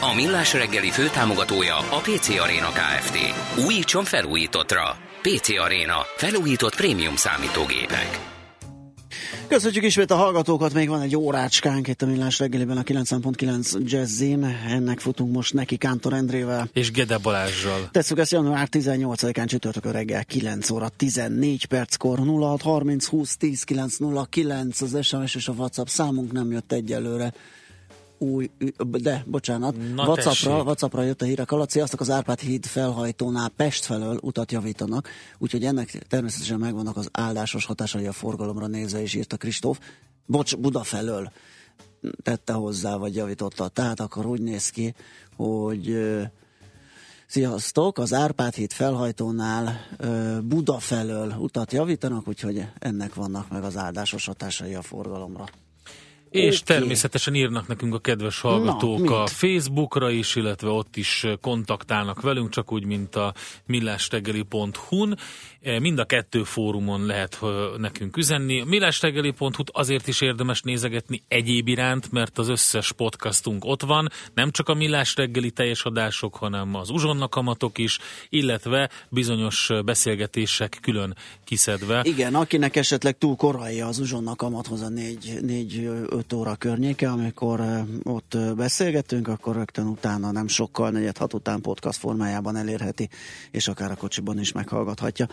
A Millás reggeli főtámogatója a PC Arena Kft. Újítson felújítottra. PC Arena. Felújított prémium számítógépek. Köszönjük ismét a hallgatókat, még van egy órácskánk itt a Millás reggeliben a 90.9 Jazzin, ennek futunk most neki Kántor Endrével. És Gede Balázsral. Tesszük ezt január 18-án csütörtökön reggel 9 óra 14 perckor 06 30 20 10 909 az SMS és a WhatsApp számunk nem jött egyelőre új, de bocsánat, Na WhatsAppra, WhatsAppra jött a hírek alatt, sziasztok, az Árpád híd felhajtónál Pest felől utat javítanak, úgyhogy ennek természetesen megvannak az áldásos hatásai a forgalomra nézve, is írta Kristóf. Bocs, Buda felől tette hozzá, vagy javította. Tehát akkor úgy néz ki, hogy Sziasztok! Az Árpád híd felhajtónál Buda felől utat javítanak, úgyhogy ennek vannak meg az áldásos hatásai a forgalomra. És okay. természetesen írnak nekünk a kedves hallgatók Na, a Facebookra is, illetve ott is kontaktálnak velünk, csak úgy, mint a millástegeli.hu-n. E, mind a kettő fórumon lehet nekünk üzenni. A millástegeli.hu azért is érdemes nézegetni egyéb iránt, mert az összes podcastunk ott van, nem csak a Millás reggeli teljes adások, hanem az uzsonna kamatok is, illetve bizonyos beszélgetések külön kiszedve. Igen, akinek esetleg túl korai az uzsonna kamathoz a 4-5 óra környéke, amikor ott beszélgetünk, akkor rögtön utána nem sokkal, negyed hat után podcast formájában elérheti, és akár a kocsiban is meghallgathatja.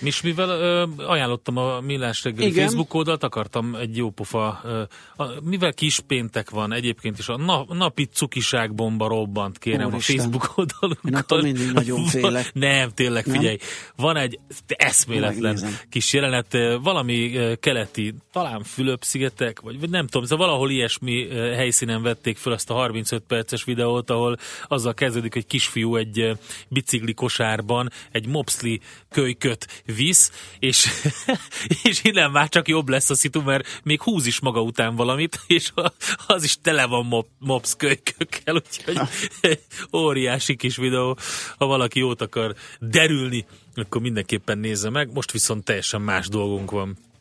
És mivel ö, ajánlottam a Millás reggeli Igen. Facebook oldalt, akartam egy jó pofa, ö, a, mivel kis péntek van egyébként is, a na, napi cukiságbomba robbant, kérem Úristen. a Facebook oldalunkon. Én attól mindig nagyon félek. Nem, tényleg, figyelj, nem? van egy eszméletlen kis jelenet, valami keleti, talán Fülöp-szigetek, vagy nem tudom, szóval valahol ilyesmi helyszínen vették föl azt a 35 perces videót, ahol azzal kezdődik, hogy kisfiú egy bicikli kosárban egy mopsli kölyköt visz, és, és innen már csak jobb lesz a szitu, mert még húz is maga után valamit, és az is tele van mop, mops kölykökkel, úgyhogy óriási kis videó, ha valaki jót akar derülni, akkor mindenképpen nézze meg, most viszont teljesen más dolgunk van.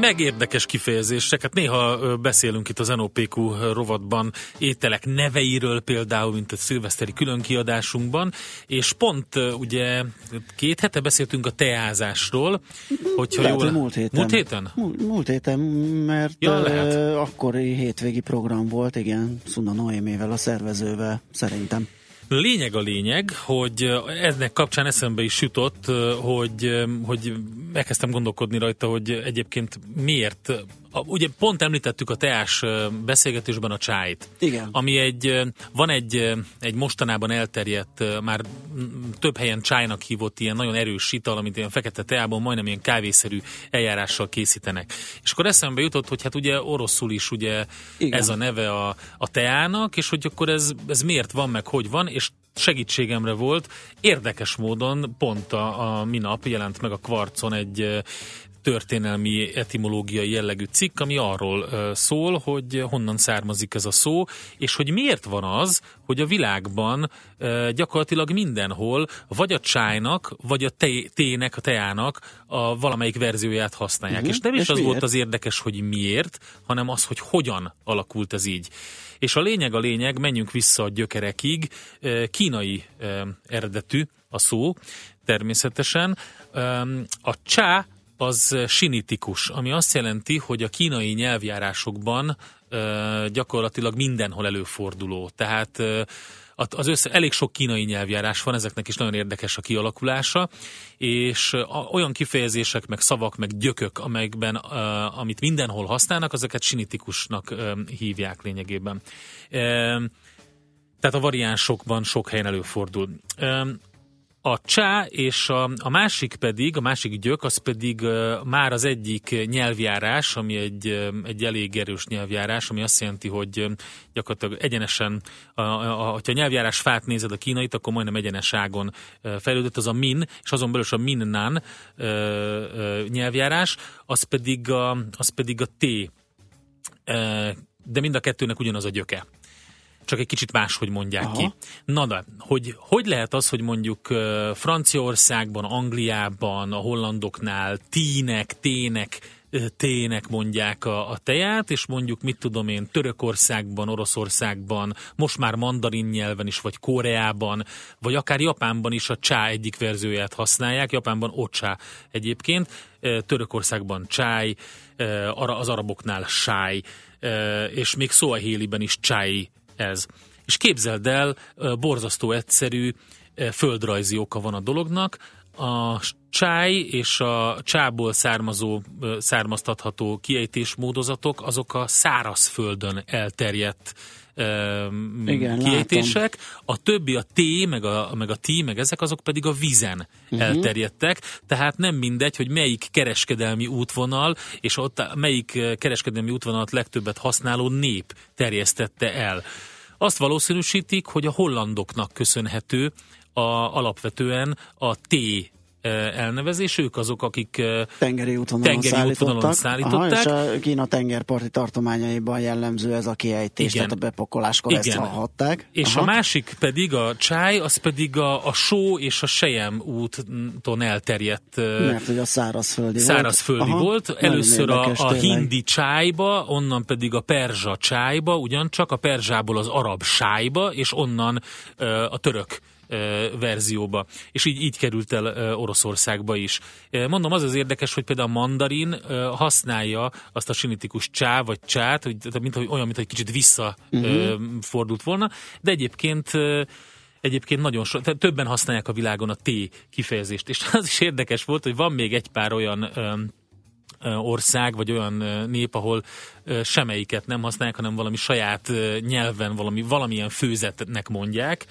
Megérdekes kifejezéseket. Néha beszélünk itt az NOPQ rovatban ételek neveiről például, mint a szilveszteri különkiadásunkban, és pont ugye két hete beszéltünk a teázásról, hogyha lehet, jól... múlt héten. Múlt héten? Múlt, múlt héten, mert ja, lehet. akkori hétvégi program volt, igen, Szuna Noémével, a szervezővel, szerintem. Lényeg a lényeg, hogy ennek kapcsán eszembe is jutott, hogy, hogy elkezdtem gondolkodni rajta, hogy egyébként miért ugye pont említettük a teás beszélgetésben a csájt. Igen. Ami egy, van egy, egy mostanában elterjedt, már több helyen csájnak hívott ilyen nagyon erős ital, amit ilyen fekete teában majdnem ilyen kávészerű eljárással készítenek. És akkor eszembe jutott, hogy hát ugye oroszul is ugye Igen. ez a neve a, a teának, és hogy akkor ez, ez miért van, meg hogy van, és segítségemre volt. Érdekes módon pont a, a minap jelent meg a Kvarcon egy történelmi etimológiai jellegű cikk, ami arról szól, hogy honnan származik ez a szó, és hogy miért van az, hogy a világban gyakorlatilag mindenhol vagy a csájnak, vagy a tének, a teának a valamelyik verzióját használják. Uh-huh. És nem is és az miért? volt az érdekes, hogy miért, hanem az, hogy hogyan alakult ez így. És a lényeg a lényeg, menjünk vissza a gyökerekig, kínai eredetű a szó, természetesen. A csá az sinitikus, ami azt jelenti, hogy a kínai nyelvjárásokban gyakorlatilag mindenhol előforduló. Tehát az össze, elég sok kínai nyelvjárás van, ezeknek is nagyon érdekes a kialakulása, és olyan kifejezések, meg szavak, meg gyökök, amelyekben, amit mindenhol használnak, ezeket sinitikusnak hívják lényegében. Tehát a variánsokban sok helyen előfordul. A csá és a, a másik pedig, a másik gyök, az pedig már az egyik nyelvjárás, ami egy, egy elég erős nyelvjárás, ami azt jelenti, hogy gyakorlatilag egyenesen, a, a, a, ha nyelvjárás fát nézed a kínait, akkor majdnem egyeneságon fejlődött, az a min, és azon belül a minnan nyelvjárás, az pedig a, az pedig a T, de mind a kettőnek ugyanaz a gyöke csak egy kicsit máshogy mondják Aha. ki. Na de, hogy, hogy lehet az, hogy mondjuk Franciaországban, Angliában, a hollandoknál tínek, tének, tének mondják a, a teját, és mondjuk, mit tudom én, Törökországban, Oroszországban, most már mandarin nyelven is, vagy Koreában, vagy akár Japánban is a csá egyik verzióját használják, Japánban ocsá egyébként, Törökországban csáj, az araboknál sáj, és még szóahéliben is csáj ez. És képzeld el, borzasztó egyszerű földrajzi oka van a dolognak, a csáj és a csából származó, származtatható kiejtésmódozatok, azok a szárazföldön elterjedt Igen, kiejtések, látom. a többi a T, meg a, meg a T, meg ezek azok pedig a vízen uh-huh. elterjedtek, tehát nem mindegy, hogy melyik kereskedelmi útvonal, és ott melyik kereskedelmi útvonalat legtöbbet használó nép terjesztette el. Azt valószínűsítik, hogy a hollandoknak köszönhető a, alapvetően a T elnevezés, ők azok, akik tengeri útvonalon, tengeri útvonalon szállították. Aha, és a Kína tengerparti tartományaiban jellemző ez a kiejtés, Igen. tehát a bepakoláskor Igen. ezt hallhatták. És Aha. a másik pedig a csáj, az pedig a, a só és a sejem úton elterjedt. Mert hogy a szárazföldi, szárazföldi volt. volt. Először a, a hindi csájba, onnan pedig a perzsa csájba, ugyancsak a perzsából az arab sájba, és onnan a török verzióba, és így, így került el Oroszországba is. Mondom, az az érdekes, hogy például a mandarin használja azt a sinitikus csá, vagy csát, hogy, mint, hogy olyan, mint hogy kicsit visszafordult uh-huh. volna, de egyébként Egyébként nagyon so, tehát többen használják a világon a T kifejezést, és az is érdekes volt, hogy van még egy pár olyan ország, vagy olyan nép, ahol semmelyiket nem használják, hanem valami saját nyelven, valami, valamilyen főzetnek mondják,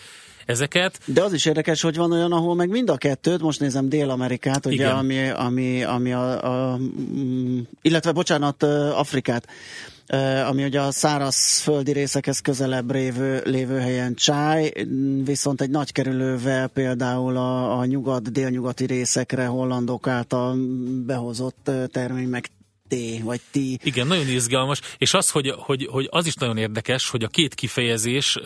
ezeket. De az is érdekes, hogy van olyan, ahol meg mind a kettőt, most nézem Dél-Amerikát, ugye, ami, ami, ami a, a, mm, illetve bocsánat, Afrikát, ami ugye a szárazföldi részekhez közelebb lévő, lévő helyen csáj, viszont egy nagy kerülővel például a, a nyugat, délnyugati részekre hollandok által behozott termény meg T, vagy ti. Igen, nagyon izgalmas, és az, hogy, hogy, hogy az is nagyon érdekes, hogy a két kifejezés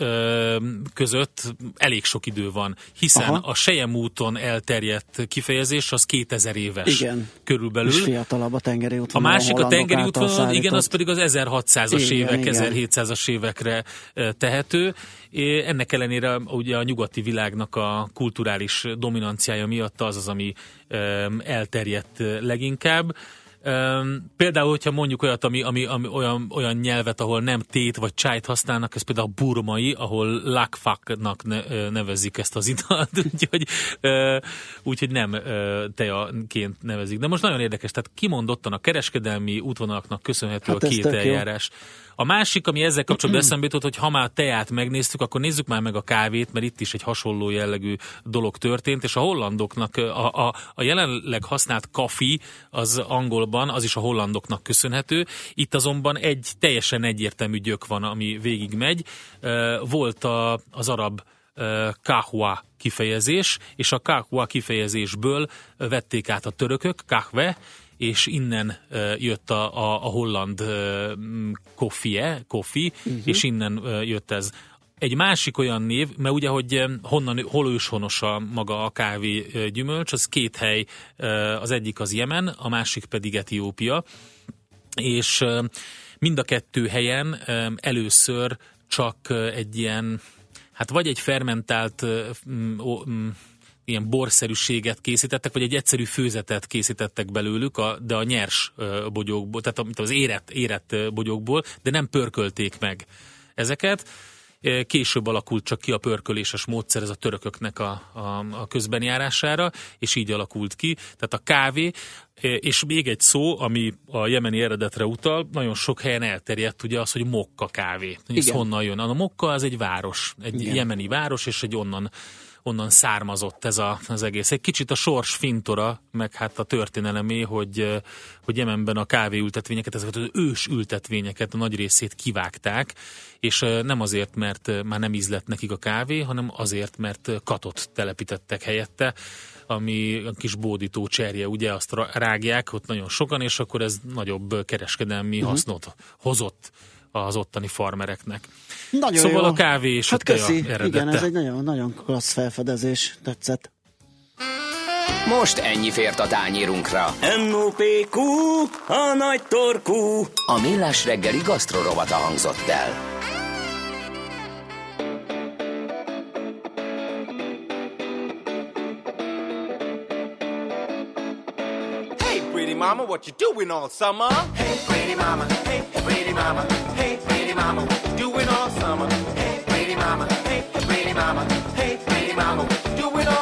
között elég sok idő van, hiszen Aha. a Sejem úton elterjedt kifejezés az 2000 éves igen. körülbelül. És fiatalabb a tengeri útvonal. A másik a tengeri útvonal, igen, az pedig az 1600-as évek, 1700-as évekre tehető. Ennek ellenére ugye a nyugati világnak a kulturális dominanciája miatt az az, ami elterjedt leginkább. Um, például, hogyha mondjuk olyat, ami, ami, ami olyan, olyan nyelvet, ahol nem tét vagy csájt használnak, ez például a burmai, ahol lakfaknak ne, nevezik ezt az italt, úgyhogy, uh, úgyhogy nem uh, tejaként nevezik. De most nagyon érdekes, tehát kimondottan a kereskedelmi útvonalaknak köszönhető hát a két eljárás. Jó. A másik, ami ezzel kapcsolatban eszembe jutott, hogy ha már a teát megnéztük, akkor nézzük már meg a kávét, mert itt is egy hasonló jellegű dolog történt, és a hollandoknak a, a, a jelenleg használt kafi az angolban, az is a hollandoknak köszönhető. Itt azonban egy teljesen egyértelmű gyök van, ami végig megy. Volt a, az arab kahwa kifejezés, és a kahwa kifejezésből vették át a törökök, kahve, és innen jött a, a, a holland koffie, kofi, uh-huh. és innen jött ez. Egy másik olyan név, mert ugye, hogy honnan, hol őshonos a maga a kávé gyümölcs, az két hely, az egyik az Jemen, a másik pedig Etiópia, és mind a kettő helyen először csak egy ilyen, hát vagy egy fermentált ilyen borszerűséget készítettek, vagy egy egyszerű főzetet készítettek belőlük, a, de a nyers bogyókból, tehát az érett, érett bogyókból, de nem pörkölték meg ezeket. Később alakult csak ki a pörköléses módszer, ez a törököknek a, a, a közbenjárására, és így alakult ki. Tehát a kávé, és még egy szó, ami a jemeni eredetre utal, nagyon sok helyen elterjedt ugye az, hogy mokka kávé. Ez honnan jön? A mokka az egy város, egy Igen. jemeni város, és egy onnan onnan származott ez a, az egész. Egy kicsit a sors fintora, meg hát a történelemé, hogy, hogy Jemenben a kávéültetvényeket, ezeket az ős ültetvényeket a nagy részét kivágták, és nem azért, mert már nem ízlett nekik a kávé, hanem azért, mert katot telepítettek helyette, ami a kis bódító cserje, ugye azt rágják ott nagyon sokan, és akkor ez nagyobb kereskedelmi uh-huh. hasznot hozott az ottani farmereknek. Nagyon szóval jó. a kávé és hát köszi. eredete. Igen, ez egy nagyon, nagyon klassz felfedezés, tetszett. Most ennyi fért a tányérunkra. M.O.P.Q. A nagy torkú. A millás reggeli gasztrorovata hangzott el. mama, what you doing all summer? Pretty mama, hey, pretty mama, hey, pretty mama, doing all summer? Hey, pretty mama, hey, pretty mama, hey, pretty mama, doing all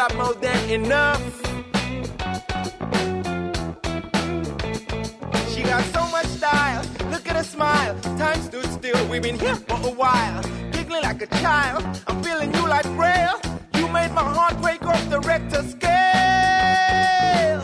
Got more than enough. She got so much style, look at her smile. Time stood still, we've been here for a while. Giggling like a child, I'm feeling you like braille. You made my heart break off the Richter scale.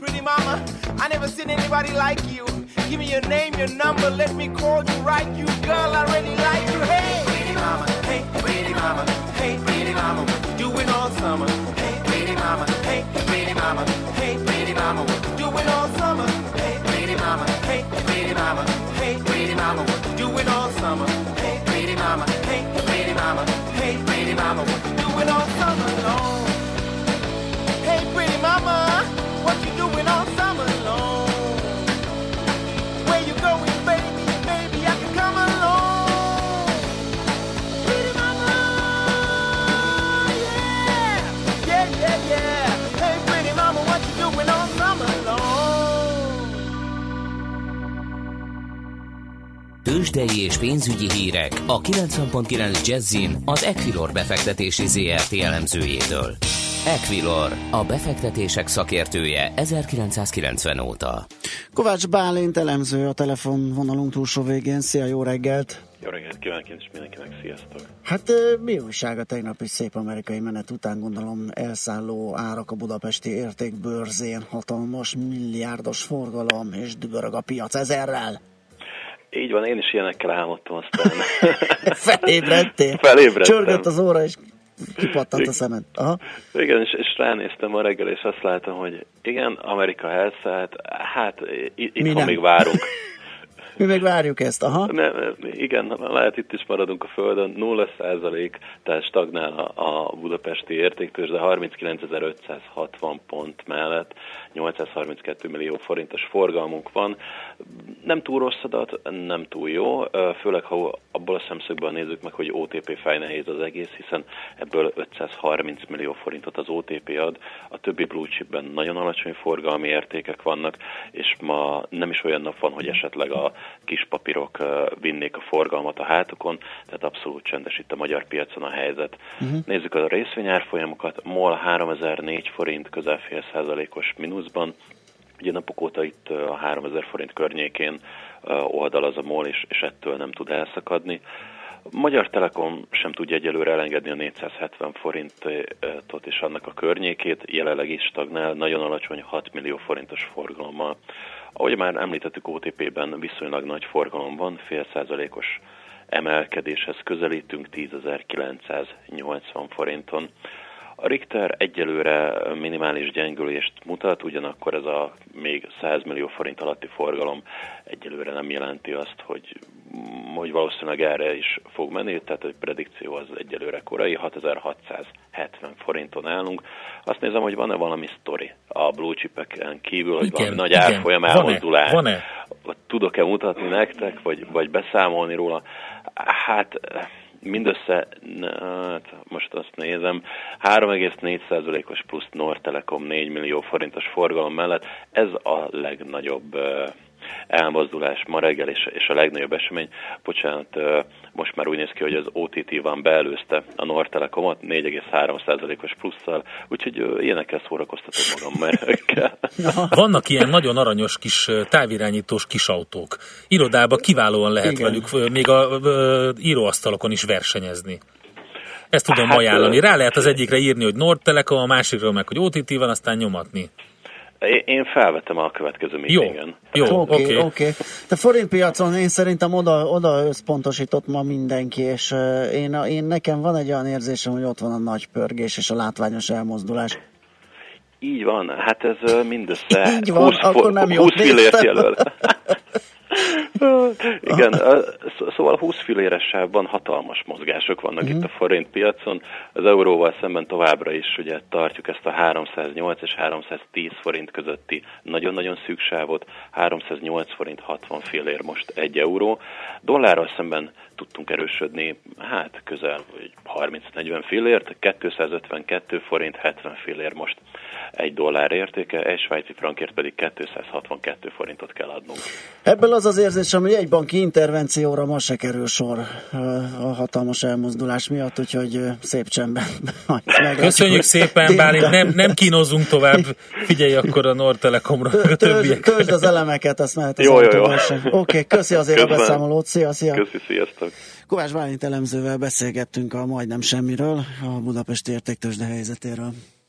Pretty mama, I never seen anybody like you. Give me your name, your number, let me call you right. You girl, I really like you. Hey, pretty mama, hey, pretty mama, hey, pretty mama doing all summer? Hey, pretty mama. Hey, pretty mama. Hey, pretty mama. What you doing all summer? Hey, pretty mama. Hey, pretty mama. Hey, pretty mama. What you doing all summer? Tőzsdei és pénzügyi hírek a 90.9 Jazzin az Equilor befektetési ZRT elemzőjétől. Equilor, a befektetések szakértője 1990 óta. Kovács Bálint elemző a telefonvonalunk túlsó végén. Szia, jó reggelt! Jó reggelt kívánok és mindenkinek, sziasztok! Hát mi újság a tegnapi szép amerikai menet után gondolom elszálló árak a budapesti értékbőrzén, hatalmas milliárdos forgalom és dübörög a piac ezerrel. Így van, én is ilyenekkel álmodtam aztán. Felébredtél? Felébredtem. Csörgött az óra, és kipattant a szemed. Aha. Igen, és, és ránéztem ma reggel, és azt látom, hogy igen, Amerika elszállt, hát itt még várunk. Mi meg várjuk ezt, aha. Ne, igen, lehet itt is maradunk a Földön, 0 százalék, tehát stagnál a, a budapesti értéktős, de 39.560 pont mellett 832 millió forintos forgalmunk van. Nem túl rossz adat, nem túl jó, főleg ha abból a szemszögből nézzük meg, hogy OTP fejnehéz az egész, hiszen ebből 530 millió forintot az OTP ad, a többi blue chipben nagyon alacsony forgalmi értékek vannak, és ma nem is olyan nap van, hogy esetleg a kis papírok vinnék a forgalmat a hátukon, tehát abszolút csendes itt a magyar piacon a helyzet. Uh-huh. Nézzük a részvényárfolyamokat, MOL 3004 forint, közel fél százalékos mínuszban, Ugye napok óta itt a 3000 forint környékén oldalaz a MOL, és, és ettől nem tud elszakadni. Magyar Telekom sem tudja egyelőre elengedni a 470 forintot és annak a környékét, jelenleg is stagnál, nagyon alacsony 6 millió forintos forgalommal. Ahogy már említettük, OTP-ben viszonylag nagy forgalom van, fél százalékos emelkedéshez közelítünk 10.980 forinton. A Richter egyelőre minimális gyengülést mutat, ugyanakkor ez a még 100 millió forint alatti forgalom egyelőre nem jelenti azt, hogy, hogy valószínűleg erre is fog menni, tehát egy predikció az egyelőre korai, 6670 forinton állunk. Azt nézem, hogy van-e valami sztori a blue chipeken kívül, hogy igen, valami nagy árfolyam elmozdulás. Van-e? Van-e? Tudok-e mutatni nektek, vagy, vagy beszámolni róla? Hát mindössze, hát most azt nézem, 3,4%-os plusz Nortelekom 4 millió forintos forgalom mellett, ez a legnagyobb elmozdulás ma reggel, és, és a legnagyobb esemény, bocsánat, most már úgy néz ki, hogy az OTT van beelőzte a Nortelekomot 4,3%-os plusszal, úgyhogy ilyenekkel szórakoztatom magam merőkkel. Vannak ilyen nagyon aranyos kis távirányítós kis autók. Irodába kiválóan lehet Igen. velük, még a, a íróasztalokon is versenyezni. Ezt tudom hát, ajánlani. Rá lehet az egyikre írni, hogy Nord Telekom, a másikról meg, hogy OTT van, aztán nyomatni. Én felvetem a következő meetingen. Jó, oké, oké. Okay, okay. De forintpiacon én szerintem oda, oda összpontosított ma mindenki, és én, én nekem van egy olyan érzésem, hogy ott van a nagy pörgés és a látványos elmozdulás. Így van, hát ez mindössze Így van, 20, akkor nem 20 fillért jelöl. Igen, szóval 20 filléresában hatalmas mozgások vannak uh-huh. itt a forint piacon. Az euróval szemben továbbra is ugye tartjuk ezt a 308 és 310 forint közötti nagyon-nagyon szűk sávot. 308 forint 60 fillér most 1 euró. Dollárral szemben tudtunk erősödni, hát közel 30-40 fillért, 252 forint 70 fillér most egy dollár értéke, egy svájci frankért pedig 262 forintot kell adnunk. Ebből az az érzésem, hogy egy banki intervencióra ma se kerül sor a hatalmas elmozdulás miatt, úgyhogy szép csendben. Köszönjük szépen, Bálint, nem, nem kínozunk tovább. Figyelj akkor a Nord Telekomra. Töltsd az elemeket, azt mehet az jó, jó, jó. Oké, okay, köszi azért Közben. a beszámolót. Szia, szia. Köszi, sziasztok. Kovács Bálint elemzővel beszélgettünk a majdnem semmiről, a Budapesti értéktősde helyzetéről.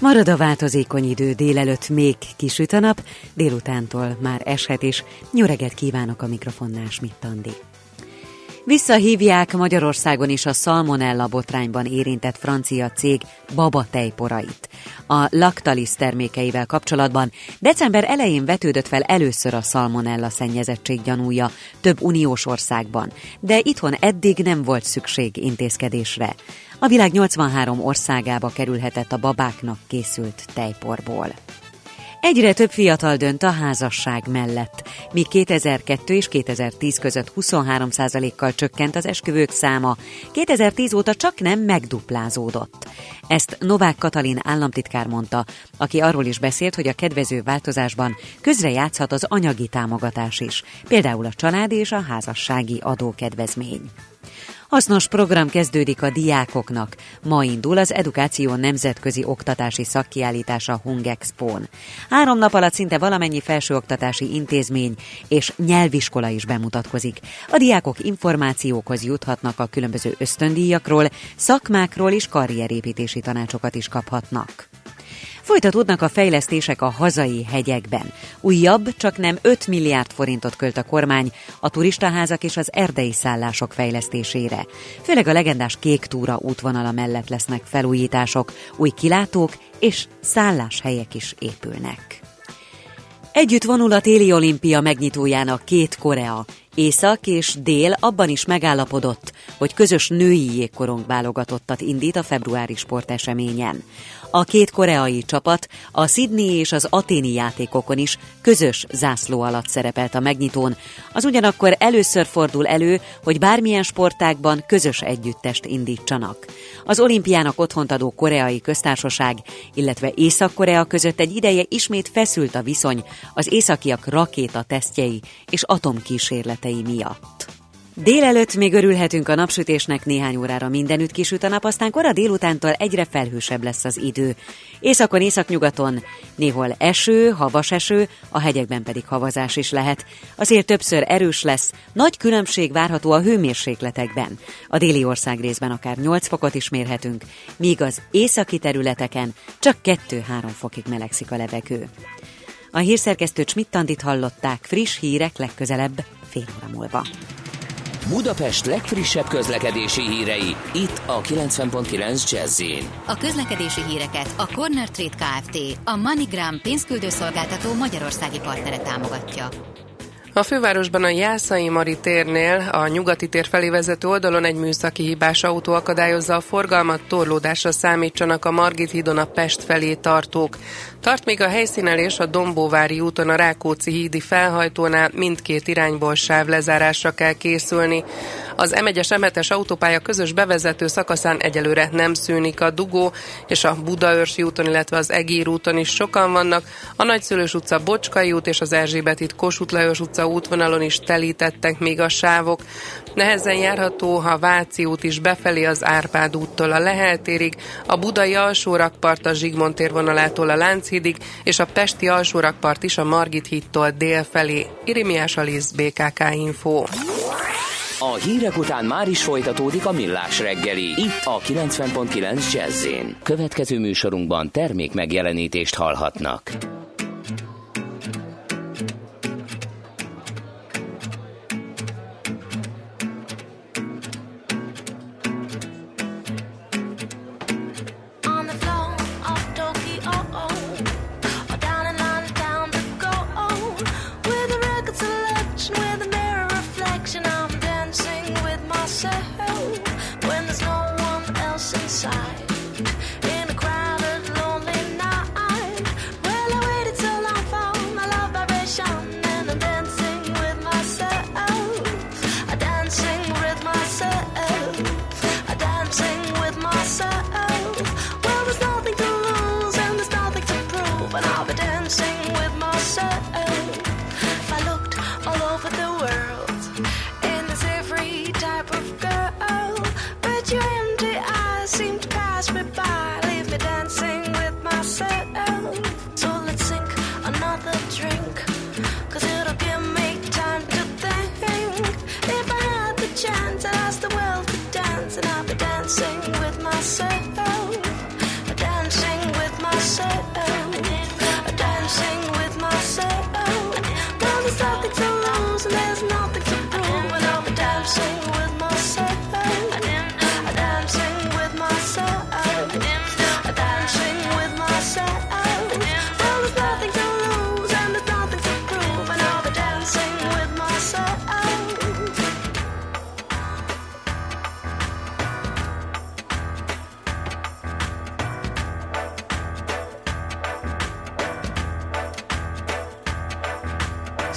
Marad a változékony idő, délelőtt még kisüt a nap, délutántól már eshet is. Nyöreget kívánok a mikrofonnál, Schmidt Visszahívják Magyarországon is a Salmonella botrányban érintett francia cég baba tejporait. A Lactalis termékeivel kapcsolatban december elején vetődött fel először a Salmonella szennyezettség gyanúja több uniós országban, de itthon eddig nem volt szükség intézkedésre. A világ 83 országába kerülhetett a babáknak készült tejporból. Egyre több fiatal dönt a házasság mellett, míg 2002 és 2010 között 23%-kal csökkent az esküvők száma, 2010 óta csak nem megduplázódott. Ezt Novák Katalin államtitkár mondta, aki arról is beszélt, hogy a kedvező változásban közrejátszhat az anyagi támogatás is, például a családi és a házassági adókedvezmény. Hasznos program kezdődik a diákoknak. Ma indul az Edukáció Nemzetközi Oktatási Szakkiállítása Hungexpón. Három nap alatt szinte valamennyi felsőoktatási intézmény és nyelviskola is bemutatkozik. A diákok információkhoz juthatnak a különböző ösztöndíjakról, szakmákról és karrierépítési tanácsokat is kaphatnak. Folytatódnak a fejlesztések a hazai hegyekben. Újabb, csak nem 5 milliárd forintot költ a kormány a turistaházak és az erdei szállások fejlesztésére. Főleg a legendás Kék Túra útvonala mellett lesznek felújítások, új kilátók és szálláshelyek is épülnek. Együtt vonul a téli olimpia megnyitójának két Korea, Észak és Dél abban is megállapodott, hogy közös női jégkorong válogatottat indít a februári sporteseményen. A két koreai csapat a Sydney és az aténi játékokon is közös zászló alatt szerepelt a megnyitón. Az ugyanakkor először fordul elő, hogy bármilyen sportákban közös együttest indítsanak. Az olimpiának otthont adó koreai köztársaság, illetve Észak-Korea között egy ideje ismét feszült a viszony az északiak rakéta tesztjei és atomkísérletei miatt. Délelőtt még örülhetünk a napsütésnek, néhány órára mindenütt kisüt a nap, aztán kora délutántól egyre felhősebb lesz az idő. Északon, északnyugaton néhol eső, havas eső, a hegyekben pedig havazás is lehet. Azért többször erős lesz, nagy különbség várható a hőmérsékletekben. A déli ország részben akár 8 fokot is mérhetünk, míg az északi területeken csak 2-3 fokig melegszik a levegő. A hírszerkesztő Csmittandit hallották friss hírek legközelebb fél óra múlva. Budapest legfrissebb közlekedési hírei, itt a 90.9 jazz A közlekedési híreket a Corner Trade Kft. a MoneyGram pénzküldőszolgáltató magyarországi partnere támogatja. A fővárosban a Jászai Mari térnél a nyugati tér felé vezető oldalon egy műszaki hibás autó akadályozza a forgalmat, torlódásra számítsanak a Margit hídon a Pest felé tartók. Tart még a helyszínelés a Dombóvári úton a Rákóczi hídi felhajtónál mindkét irányból sáv lezárásra kell készülni. Az M1-es m autópálya közös bevezető szakaszán egyelőre nem szűnik a dugó, és a Budaörsi úton, illetve az Egér úton is sokan vannak. A Nagyszülős utca Bocskai út és az Erzsébet itt Kossuth Lajos utca útvonalon is telítettek még a sávok. Nehezen járható, ha Váci út is befelé az Árpád úttól a Leheltérig, a Budai alsórakpart a Zsigmond térvonalától a Lánchídig, és a Pesti alsórakpart is a Margit hídtól délfelé. Irimiás Alisz, BKK Info. A hírek után már is folytatódik a millás reggeli, itt a 90.9 jazz Következő műsorunkban termék megjelenítést hallhatnak.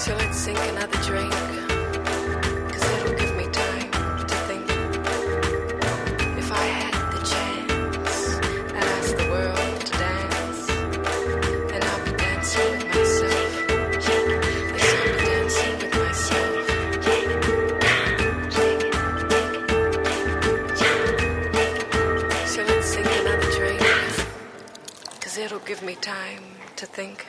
So let's sink another it'll give me time to think. If I had the chance and asked the world to dance, then I'll be dancing with myself. So sink another drink. Cause it'll give me time to think.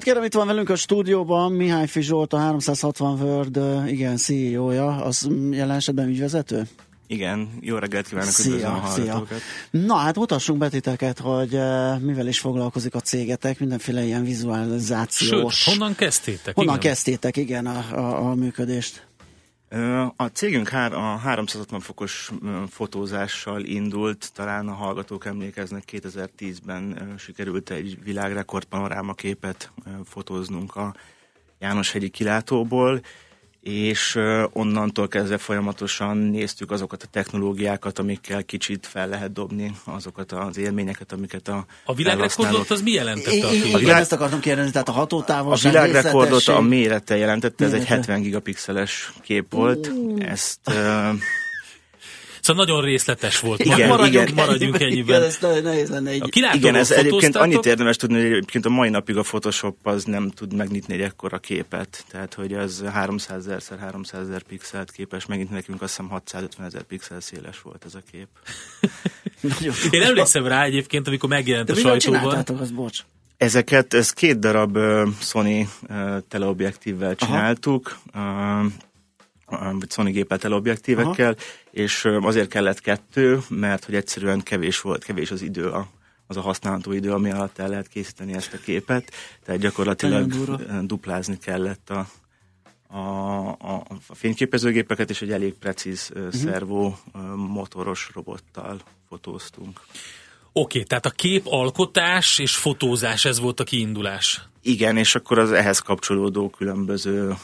Hát kérem, itt van velünk a stúdióban Mihály Fizsolt, a 360 World, igen, CEO-ja, az jelen esetben ügyvezető? Igen, jó reggelt kívánok, üdvözlöm a hallgatókat. Na hát mutassunk betiteket, hogy uh, mivel is foglalkozik a cégetek, mindenféle ilyen vizualizációs... Sőt, honnan kezdtétek? Honnan igen. kezdtétek, igen, a, a, a működést? A cégünk a 360 fokos fotózással indult, talán a hallgatók emlékeznek, 2010-ben sikerült egy világrekord panorámaképet fotóznunk a János-hegyi kilátóból, és onnantól kezdve folyamatosan néztük azokat a technológiákat, amikkel kicsit fel lehet dobni azokat az élményeket, amiket a A világrekordot az mi jelentette? a, a világ... ezt akartam kérdezni, tehát a hatótávolság, A világrekordot a mérete jelentette, ez egy 70 gigapixeles kép volt. Ezt Szóval nagyon részletes volt. Igen, maradjunk, igen. maradjunk ennyiben. Igen, ez nehéz lenne egy... A igen, ez egyébként annyit érdemes tudni, hogy egyébként a mai napig a Photoshop az nem tud megnyitni egy ekkora képet. Tehát, hogy ez 300 ezer 300 ezer pixelt képes megint nekünk azt hiszem 650 ezer pixel széles volt ez a kép. Én emlékszem rá egyébként, amikor megjelent De a sajtóban. De az, bocs? Ezeket, ez két darab uh, Sony uh, teleobjektívvel csináltuk. Uh, vagy Sony gépel teleobjektívekkel, Aha. és azért kellett kettő, mert hogy egyszerűen kevés volt, kevés az idő a az a használható idő, ami alatt el lehet készíteni ezt a képet, tehát gyakorlatilag duplázni kellett a, a, a, a fényképezőgépeket, és egy elég precíz uh-huh. szervó motoros robottal fotóztunk. Oké, okay, tehát a képalkotás és fotózás, ez volt a kiindulás. Igen, és akkor az ehhez kapcsolódó különböző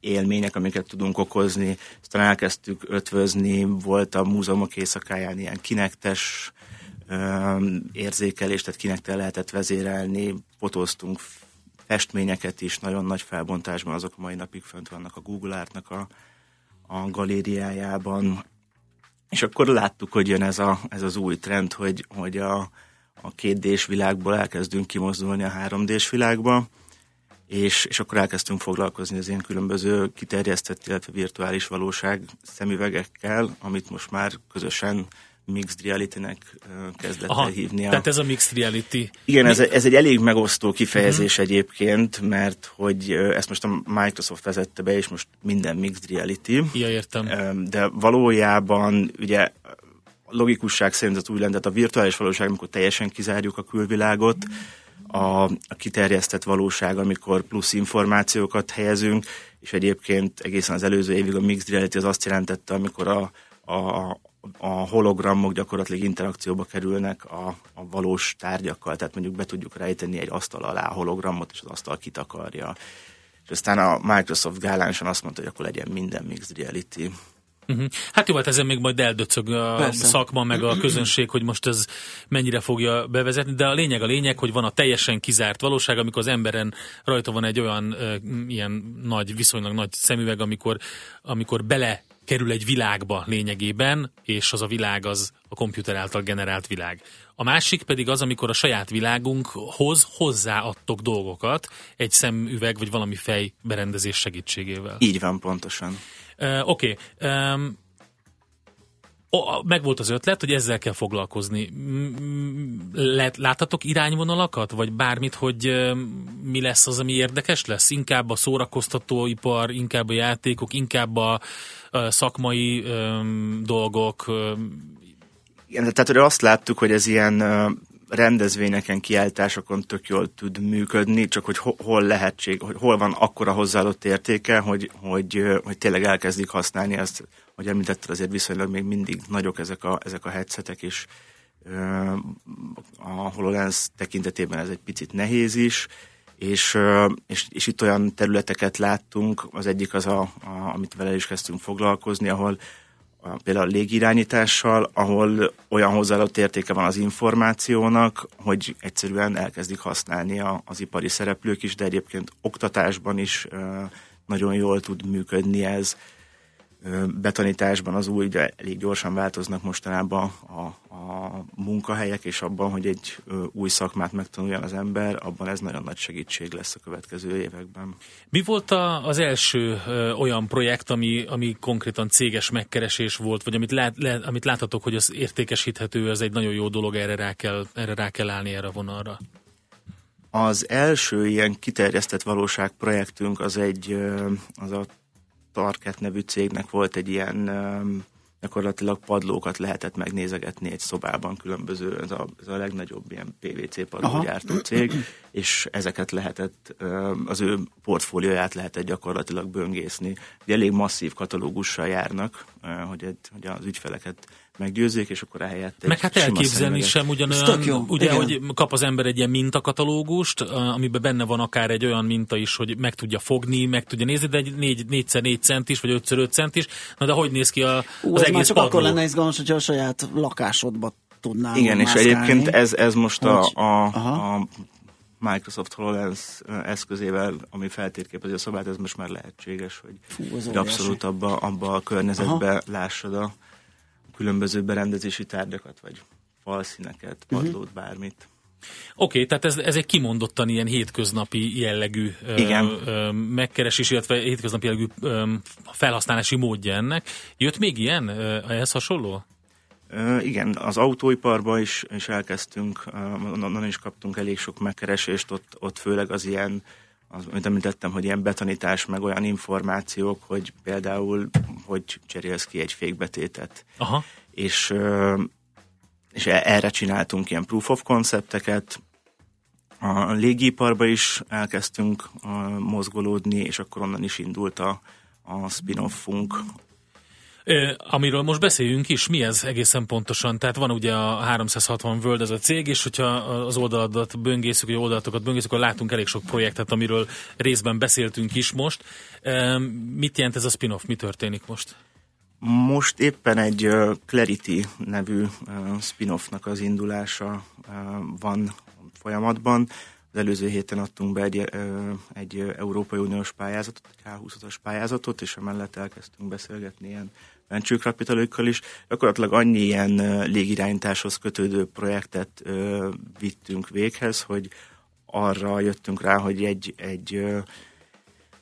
élmények, amiket tudunk okozni. Aztán elkezdtük ötvözni, volt a múzeumok éjszakáján ilyen kinektes érzékelés, tehát kinektel lehetett vezérelni, fotóztunk festményeket is nagyon nagy felbontásban, azok a mai napig fönt vannak a Google Artnak a, a galériájában. És akkor láttuk, hogy jön ez, a, ez az új trend, hogy, hogy a, a kétdés világból elkezdünk kimozdulni a háromdés világba, és, és akkor elkezdtünk foglalkozni az ilyen különböző kiterjesztett, illetve virtuális valóság szemüvegekkel, amit most már közösen mixed reality-nek kezdett Aha, hívni. Tehát ez a mixed reality. Igen, ez, ez egy elég megosztó kifejezés uh-huh. egyébként, mert hogy ezt most a Microsoft vezette be, és most minden mixed reality. Ja, értem. De valójában ugye logikusság szerint az új lenne, a virtuális valóság, amikor teljesen kizárjuk a külvilágot, uh-huh a, a kiterjesztett valóság, amikor plusz információkat helyezünk, és egyébként egészen az előző évig a mixed reality az azt jelentette, amikor a, a, a hologramok gyakorlatilag interakcióba kerülnek a, a valós tárgyakkal, tehát mondjuk be tudjuk rejteni egy asztal alá a hologramot, és az asztal kitakarja. És aztán a Microsoft gálánsan azt mondta, hogy akkor legyen minden mixed reality. Uh-huh. Hát jó, hát ezen még majd eldöcög a Persze. szakma, meg a közönség, hogy most ez mennyire fogja bevezetni, de a lényeg a lényeg, hogy van a teljesen kizárt valóság, amikor az emberen rajta van egy olyan ilyen nagy, viszonylag nagy szemüveg, amikor, amikor bele kerül egy világba lényegében, és az a világ az a komputer által generált világ. A másik pedig az, amikor a saját világunkhoz hozzáadtok dolgokat egy szemüveg vagy valami fejberendezés segítségével. Így van, pontosan. Uh, Oké. Okay. Um, meg volt az ötlet, hogy ezzel kell foglalkozni. Láthatok irányvonalakat, vagy bármit, hogy mi lesz az, ami érdekes lesz? Inkább a szórakoztatóipar, inkább a játékok, inkább a szakmai dolgok. Igen, tehát azt láttuk, hogy ez ilyen rendezvényeken, kiállításokon tök jól tud működni, csak hogy hol lehetség, hogy hol van akkora hozzáadott értéke, hogy, hogy, hogy tényleg elkezdik használni ezt, hogy említetted, azért viszonylag még mindig nagyok ezek a, ezek a headsetek, és a HoloLens tekintetében ez egy picit nehéz is, és, és, és itt olyan területeket láttunk, az egyik az, a, a, amit vele is kezdtünk foglalkozni, ahol például a légirányítással, ahol olyan hozzáadott értéke van az információnak, hogy egyszerűen elkezdik használni az ipari szereplők is, de egyébként oktatásban is nagyon jól tud működni ez betanításban az új, de elég gyorsan változnak mostanában a, a munkahelyek, és abban, hogy egy új szakmát megtanuljon az ember, abban ez nagyon nagy segítség lesz a következő években. Mi volt a, az első ö, olyan projekt, ami, ami konkrétan céges megkeresés volt, vagy amit, lát, le, amit láthatok, hogy az értékesíthető, ez egy nagyon jó dolog, erre rá kell, erre rá kell állni erre a vonalra? Az első ilyen kiterjesztett valóság projektünk az egy, az a Tarket nevű cégnek volt egy ilyen gyakorlatilag padlókat lehetett megnézegetni egy szobában különböző, ez a, ez a legnagyobb ilyen PVC padlógyártó cég, és ezeket lehetett, az ő portfólióját lehetett gyakorlatilag böngészni. Ugye elég masszív katalógussal járnak, hogy, hogy az ügyfeleket meggyőzzék, és akkor ehelyett Meg hát elképzelni sem ugyanolyan, jó, ugye, igen. hogy kap az ember egy ilyen mintakatalógust, amiben benne van akár egy olyan minta is, hogy meg tudja fogni, meg tudja nézni, de egy 4, 4x4 cent is, vagy 5x5 cent is, na de hogy néz ki a, Ú, az egész csak padló? akkor lenne izgalmas, hogyha a saját lakásodba tudnál Igen, és egyébként ez, ez most a, a, a Microsoft HoloLens eszközével, ami feltérképezi a szobát, ez most már lehetséges, hogy, Fú, hogy abszolút abba, abba a környezetbe Aha. lássad a különböző berendezési tárgyakat, vagy falszíneket, mhm. padlót, uh-huh. bármit. Oké, okay, tehát ez, ez egy kimondottan ilyen hétköznapi jellegű Igen. Ö, megkeresés, illetve hétköznapi jellegű ö, felhasználási módja ennek. Jött még ilyen ö, ehhez hasonló? Igen, az autóiparban is, is elkezdtünk, onnan is kaptunk elég sok megkeresést, ott, ott főleg az ilyen az, amit említettem, hogy ilyen betanítás, meg olyan információk, hogy például, hogy cserélsz ki egy fékbetétet. Aha. És, és e, erre csináltunk ilyen proof of concepteket, a légiparba is elkezdtünk mozgolódni, és akkor onnan is indult a, a spin-offunk, Amiről most beszéljünk is, mi ez egészen pontosan? Tehát van ugye a 360 World ez a cég, és hogyha az oldaladat böngészük, vagy oldalatokat böngészük, akkor látunk elég sok projektet, amiről részben beszéltünk is most. Mit jelent ez a spin-off? Mi történik most? Most éppen egy Clarity nevű spin-offnak az indulása van folyamatban. Az előző héten adtunk be egy, egy Európai Uniós pályázatot, egy K20-as pályázatot, és emellett elkezdtünk beszélgetni ilyen venture capital is. Gyakorlatilag annyi ilyen légirányításhoz kötődő projektet vittünk véghez, hogy arra jöttünk rá, hogy egy, egy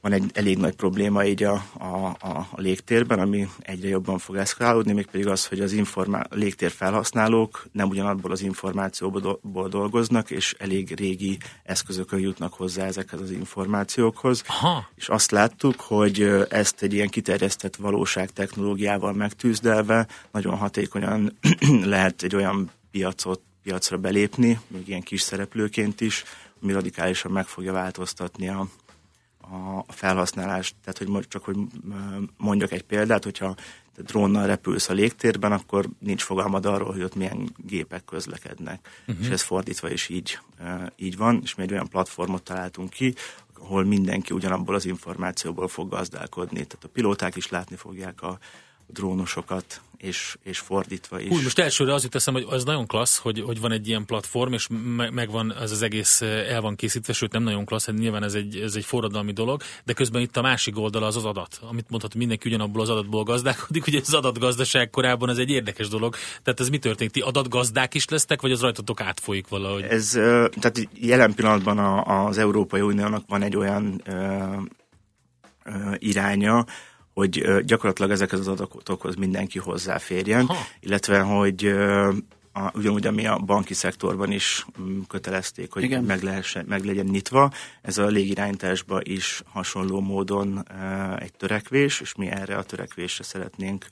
van egy elég nagy probléma így a, a, a, a légtérben, ami egyre jobban fog eszkalálódni, mégpedig az, hogy az informá- légtér felhasználók nem ugyanabból az információból dolgoznak, és elég régi eszközökön jutnak hozzá ezekhez az információkhoz. Aha. És azt láttuk, hogy ezt egy ilyen kiterjesztett valóság technológiával megtűzdelve nagyon hatékonyan lehet egy olyan piacot, piacra belépni, még ilyen kis szereplőként is, ami radikálisan meg fogja változtatni a, a felhasználást, tehát hogy csak hogy mondjak egy példát, hogyha drónnal repülsz a légtérben, akkor nincs fogalmad arról, hogy ott milyen gépek közlekednek. Uh-huh. És ez fordítva is így, így van, és mi egy olyan platformot találtunk ki, ahol mindenki ugyanabból az információból fog gazdálkodni. Tehát a pilóták is látni fogják a drónosokat, és, és fordítva is. Úgy, most elsőre az jut eszem, hogy az nagyon klassz, hogy, hogy van egy ilyen platform, és me, megvan, ez az egész eh, el van készítve, sőt nem nagyon klassz, hát nyilván ez egy, ez egy forradalmi dolog, de közben itt a másik oldala az az adat, amit mondhat, hogy mindenki ugyanabból az adatból gazdálkodik, ugye az adatgazdaság korában ez egy érdekes dolog. Tehát ez mi történik? Ti adatgazdák is lesztek, vagy az rajtatok átfolyik valahogy? Ez, tehát jelen pillanatban az Európai Uniónak van egy olyan iránya, hogy gyakorlatilag ezekhez az adatokhoz mindenki hozzáférjen, ha. illetve hogy a, ugyanúgy, ami a banki szektorban is mm, kötelezték, hogy meg, lehessen, meg legyen nyitva. Ez a légirányításban is hasonló módon e, egy törekvés, és mi erre a törekvésre szeretnénk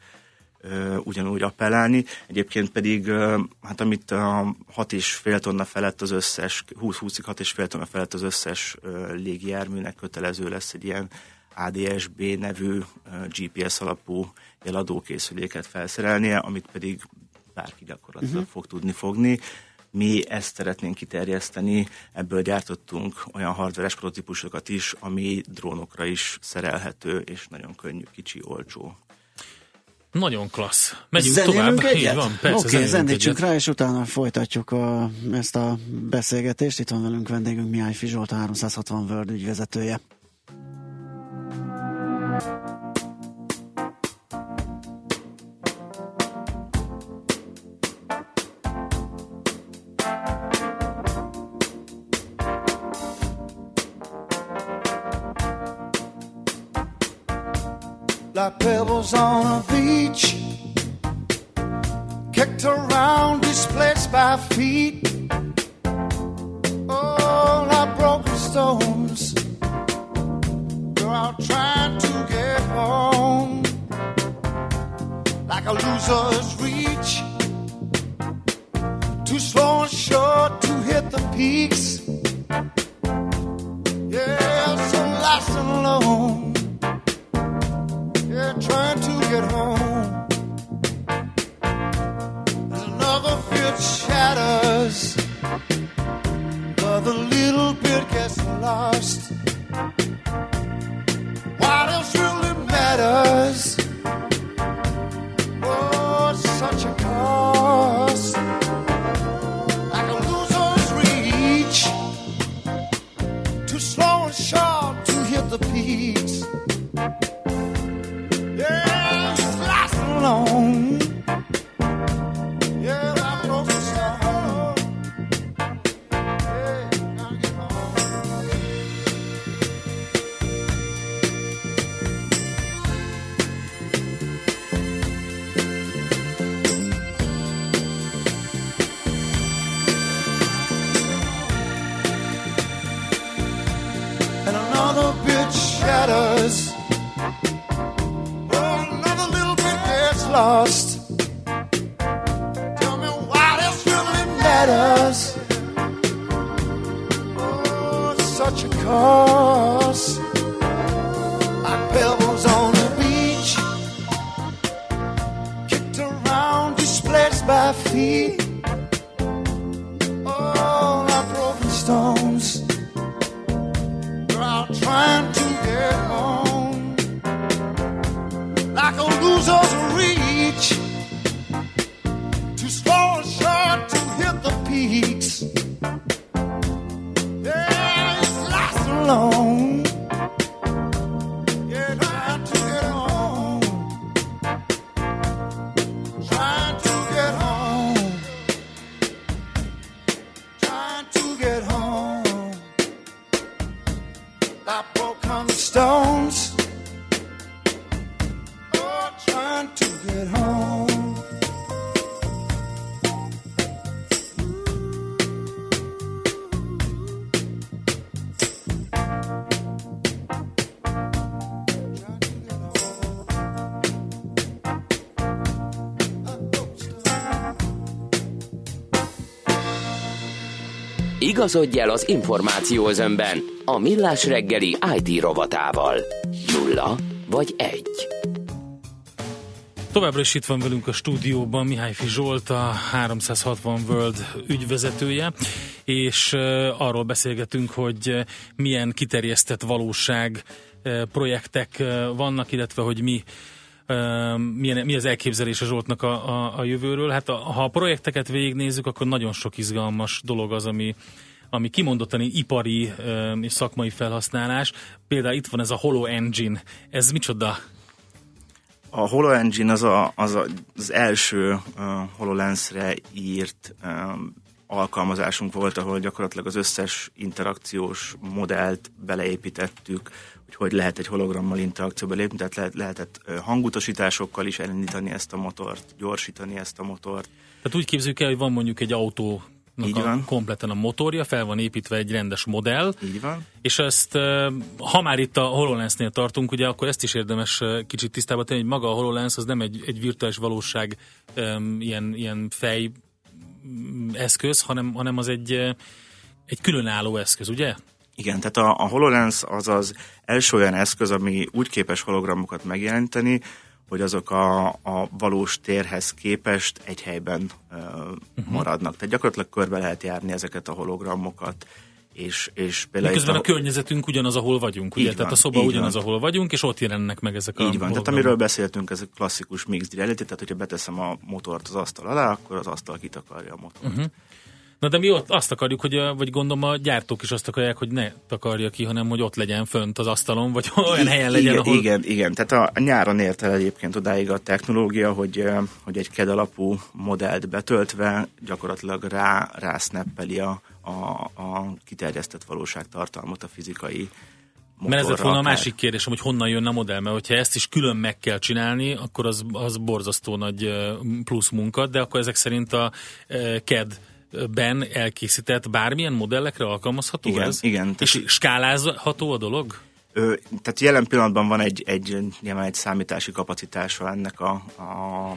e, ugyanúgy appellálni. Egyébként pedig, e, hát amit a 6,5 tonna felett az összes, 20-20-ig 6,5 tonna felett az összes e, légijárműnek kötelező lesz egy ilyen ADSB nevű GPS alapú jeladókészüléket felszerelnie, amit pedig bárki gyakorlatilag uh-huh. fog tudni fogni. Mi ezt szeretnénk kiterjeszteni, ebből gyártottunk olyan hardveres prototípusokat is, ami drónokra is szerelhető, és nagyon könnyű, kicsi, olcsó. Nagyon klassz. Megyünk Zenélünk tovább. egyet? Így van, persze, Oké, okay, zendítsünk rá, és utána folytatjuk a, ezt a beszélgetést. Itt van velünk vendégünk Mihály Fizsolt, a 360 World ügyvezetője. Like pebbles on a beach, kicked around, displaced by feet. Oh, like broken stones, you're out trying like a loser's reach, too slow and short to hit the peaks. Yeah, so lost and alone yeah, trying to get home. Feet. Igazodj el az információ özönben a Millás reggeli IT rovatával. Nulla vagy egy. Továbbra is itt van velünk a stúdióban Mihály Zsolt, a 360 World ügyvezetője, és arról beszélgetünk, hogy milyen kiterjesztett valóság projektek vannak, illetve hogy mi milyen, mi az elképzelése Zsoltnak a, a, a jövőről. Hát a, ha a projekteket végignézzük, akkor nagyon sok izgalmas dolog az, ami, ami kimondottan ipari és szakmai felhasználás. Például itt van ez a Holo Engine. Ez micsoda? A HoloEngine az a, az, a, az első uh, HoloLens-re írt um, alkalmazásunk volt, ahol gyakorlatilag az összes interakciós modellt beleépítettük, hogy hogy lehet egy hologrammal interakcióba lépni, tehát lehet, lehetett hangutasításokkal is elindítani ezt a motort, gyorsítani ezt a motort. Tehát úgy képzeljük el, hogy van mondjuk egy autó Így a, van. kompletten a motorja, fel van építve egy rendes modell, Így van. és ezt, ha már itt a HoloLens-nél tartunk, ugye akkor ezt is érdemes kicsit tisztába tenni, hogy maga a HoloLens az nem egy, egy virtuális valóság ilyen, ilyen fej mm, eszköz, hanem, hanem az egy, egy különálló eszköz, ugye? Igen, tehát a, a HoloLens az az első olyan eszköz, ami úgy képes hologramokat megjeleníteni, hogy azok a, a valós térhez képest egy helyben uh, uh-huh. maradnak. Tehát gyakorlatilag körbe lehet járni ezeket a hologramokat, és, és például Miközben itt a környezetünk ugyanaz, ahol vagyunk, ugye? Így Tehát van, a szoba ugyanaz, van. ahol vagyunk, és ott jelennek meg ezek a Így van, tehát amiről beszéltünk, ez a klasszikus mixed reality, tehát hogyha beteszem a motort az asztal alá, akkor az asztal kitakarja a motort. Uh-huh. Na de mi ott azt akarjuk, hogy a, vagy gondolom a gyártók is azt akarják, hogy ne takarja ki, hanem hogy ott legyen fönt az asztalon, vagy olyan helyen legyen, igen, ahol... Igen, igen. Tehát a nyáron ért el egyébként odáig a technológia, hogy, hogy egy KED alapú modellt betöltve gyakorlatilag rá, rá snappeli a, a, a kiterjesztett valóságtartalmat a fizikai Mert ez lett volna a másik kérdésem, hogy honnan jön a modell, mert hogyha ezt is külön meg kell csinálni, akkor az, az borzasztó nagy plusz munka, de akkor ezek szerint a ö, CAD-ben elkészített bármilyen modellekre alkalmazható Igen, ez? igen. És skálázható a dolog? Ö, tehát jelen pillanatban van egy, egy, nyilván egy számítási kapacitása ennek a, a,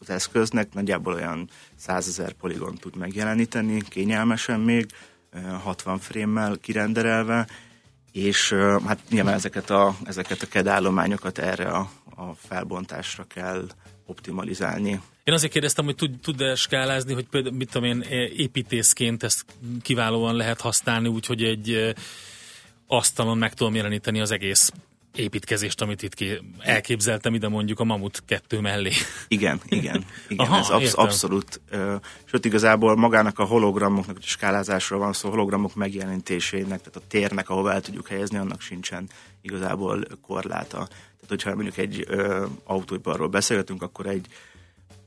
az eszköznek, nagyjából olyan 100 ezer poligon tud megjeleníteni, kényelmesen még, ö, 60 frémmel kirenderelve, és hát nyilván ezeket a, ezeket a CAD állományokat erre a, a felbontásra kell optimalizálni. Én azért kérdeztem, hogy tud, tud-e skálázni, hogy például, mit tudom én, építészként ezt kiválóan lehet használni, úgyhogy egy asztalon meg tudom jeleníteni az egész építkezést, amit itt ki elképzeltem ide mondjuk a Mamut kettő mellé. Igen, igen, igen, Aha, ez absz- abszolút. Ö, sőt, igazából magának a hologramoknak, a skálázásról van szó, hologramok megjelenítésének, tehát a térnek, ahova el tudjuk helyezni, annak sincsen igazából korláta. Hogyha mondjuk egy ö, autóiparról beszélgetünk, akkor egy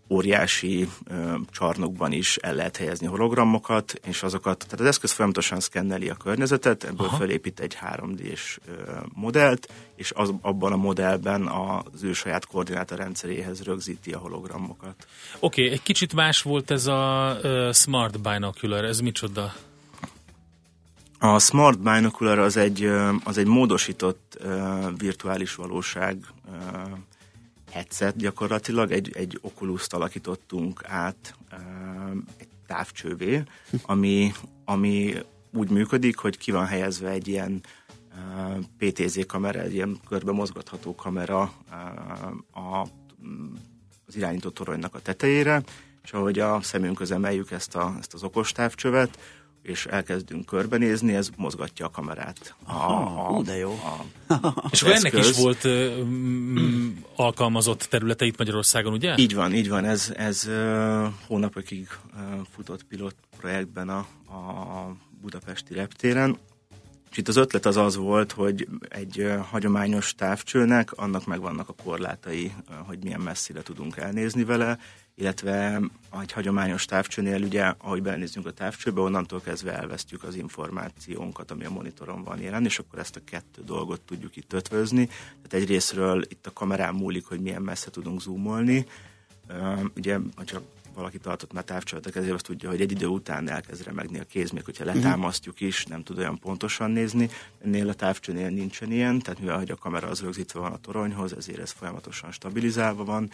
óriási ö, csarnokban is el lehet helyezni hologramokat, és azokat, tehát az eszköz folyamatosan szkenneli a környezetet, ebből Aha. felépít egy 3D-s ö, modellt, és az, abban a modellben az ő saját koordinátorrendszeréhez rögzíti a hologramokat. Oké, okay, egy kicsit más volt ez a uh, Smart Binocular, ez micsoda? A Smart Binocular az egy, az egy módosított virtuális valóság headset. Gyakorlatilag, egy, egy Oculus-t alakítottunk át egy távcsővé, ami, ami úgy működik, hogy ki van helyezve egy ilyen PTZ kamera, egy ilyen körbe mozgatható kamera a, az irányító toronynak a tetejére, és ahogy a szemünkhöz emeljük ezt, a, ezt az okos távcsövet, és elkezdünk körbenézni, ez mozgatja a kamerát. A, Aha, ó, de jó. A, És akkor ennek is volt uh, mm, alkalmazott területe itt Magyarországon, ugye? Így van, így van. Ez, ez hónapokig futott pilot projektben a, a budapesti reptéren. És itt az ötlet az az volt, hogy egy hagyományos távcsőnek annak megvannak a korlátai, hogy milyen messzire tudunk elnézni vele, illetve egy hagyományos távcsőnél ugye, ahogy belenézünk a távcsőbe, onnantól kezdve elvesztjük az információnkat, ami a monitoron van jelen, és akkor ezt a kettő dolgot tudjuk itt ötvözni. Tehát egyrésztről itt a kamerán múlik, hogy milyen messze tudunk zoomolni. Ugye, ha csak valaki tartott már távcsövet a kezébe, azt tudja, hogy egy idő után elkezd remegni a kéz, még hogyha letámasztjuk is, nem tud olyan pontosan nézni. Ennél a távcsőnél nincsen ilyen, tehát mivel hogy a kamera az rögzítve van a toronyhoz, ezért ez folyamatosan stabilizálva van.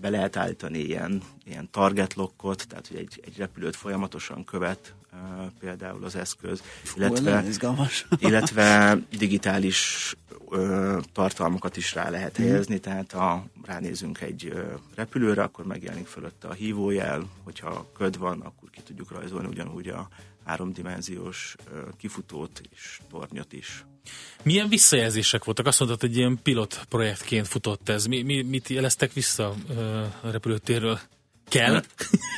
Be lehet állítani ilyen, ilyen target lockot, tehát hogy egy, egy repülőt folyamatosan követ uh, például az eszköz, Fú, izgalmas. illetve digitális ö, tartalmakat is rá lehet Mhm. helyezni, tehát ha ránézünk egy ö, repülőre, akkor megjelenik fölötte a hívójel, hogyha köd van, akkor ki tudjuk rajzolni ugyanúgy a háromdimenziós kifutót és tornyot is. Milyen visszajelzések voltak? Azt mondtad, hogy ilyen pilot projektként futott ez. Mi, mi, mit jeleztek vissza a repülőtérről? Kell?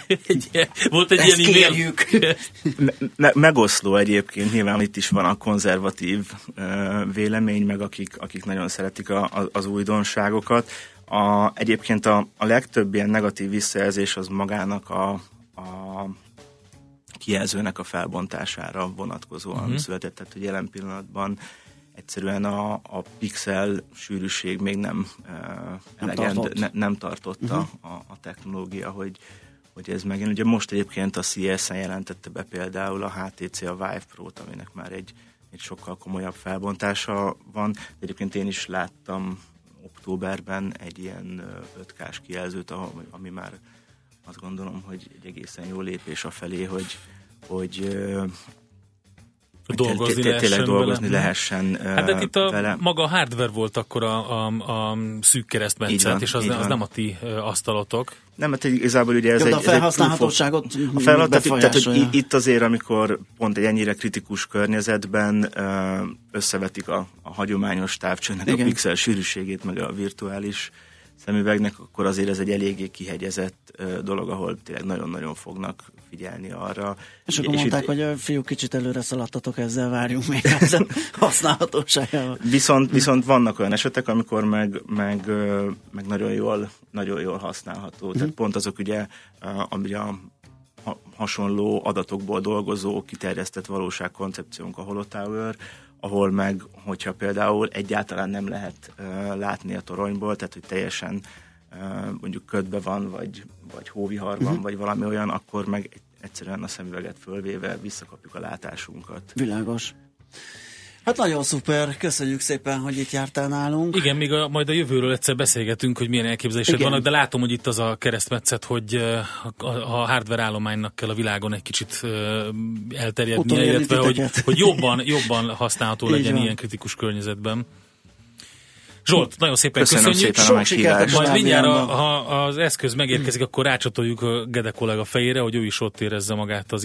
egy, volt egy Ezt ilyen e-mail? kérjük. Ne, ne, megoszló egyébként, nyilván itt is van a konzervatív ö, vélemény, meg akik, akik nagyon szeretik a, a, az újdonságokat. A, egyébként a, a legtöbb ilyen negatív visszajelzés az magának a, a kijelzőnek a felbontására vonatkozóan uh-huh. született, tehát hogy jelen pillanatban egyszerűen a, a pixel sűrűség még nem, uh, elegend, tartott. ne, nem tartotta uh-huh. a, a technológia, hogy, hogy ez megint. Ugye most egyébként a CS-en jelentette be például a HTC a Vive Pro-t, aminek már egy, egy sokkal komolyabb felbontása van. De egyébként én is láttam októberben egy ilyen ö, 5K-s kijelzőt, ami már azt gondolom, hogy egy egészen jó lépés a felé, hogy, hogy dolgozni Tényleg lehessen dolgozni vele. lehessen Hát de itt a, vele. maga a hardware volt akkor a, a, a szűk keresztmetszet, és az, az nem a ti asztalotok. Nem, hát igazából ugye ez Jó, egy... a ez egy felhasználhatóságot a felhasználhat, tehát, hogy itt azért, amikor pont egy ennyire kritikus környezetben összevetik a, a hagyományos távcsőnek a Igen. pixel sűrűségét, meg a virtuális szemüvegnek, akkor azért ez egy eléggé kihegyezett dolog, ahol tényleg nagyon-nagyon fognak figyelni arra. És akkor mondták, itt- hogy a fiúk kicsit előre szaladtatok, ezzel várjunk még ezen használhatóságával. Viszont, viszont vannak olyan esetek, amikor meg, meg, meg nagyon, jól, nagyon jól használható. Mhm. Tehát pont azok ugye, ami a ha- hasonló adatokból dolgozó kiterjesztett valóságkoncepciónk a Holotower, ahol meg, hogyha például egyáltalán nem lehet ö, látni a toronyból, tehát hogy teljesen ö, mondjuk ködbe van, vagy, vagy hóviharban, Mhm. vagy valami olyan, akkor meg egyszerűen a szemüveget fölvéve visszakapjuk a látásunkat. Világos. Hát nagyon szuper, köszönjük szépen, hogy itt jártál nálunk. Igen, még a, majd a jövőről egyszer beszélgetünk, hogy milyen elképzelésed Igen. vannak, de látom, hogy itt az a keresztmetszet, hogy a, a hardware állománynak kell a világon egy kicsit elterjednie, illetve hogy, hogy jobban, jobban használható legyen van. ilyen kritikus környezetben. Zsolt, nagyon szépen Köszönöm köszönjük. szépen Sok sikert. Majd mindjárt, a, ha az eszköz megérkezik, akkor rácsatoljuk a Gede kollega fejére, hogy ő is ott érezze magát az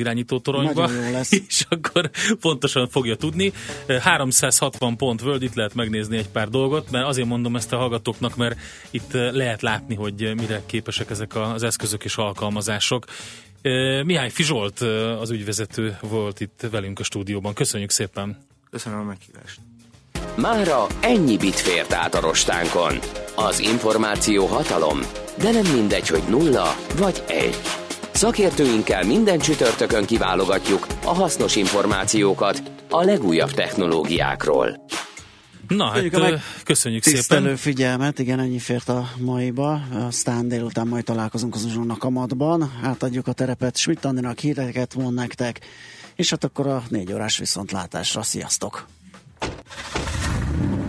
jó lesz. És akkor pontosan fogja tudni. 360 pont World, itt lehet megnézni egy pár dolgot, mert azért mondom ezt a hallgatóknak, mert itt eh, lehet látni, hogy eh, mire képesek ezek az eszközök és alkalmazások. Eh, Mihály Fizsolt, az ügyvezető volt itt velünk a stúdióban. Köszönjük szépen! Köszönöm a meghívást. Mára ennyi bit fért át a rostánkon. Az információ hatalom, de nem mindegy, hogy nulla vagy egy. Szakértőinkkel minden csütörtökön kiválogatjuk a hasznos információkat a legújabb technológiákról. Na, hát Köszönjük a meg- köszönjük Tisztelő szépen! figyelmet, igen, ennyi fért a maiba, aztán délután majd találkozunk az uzsonnak kamatban, átadjuk a terepet Schmidt Andinak híreket mond nektek, és hát akkor a négy órás viszontlátásra, sziasztok!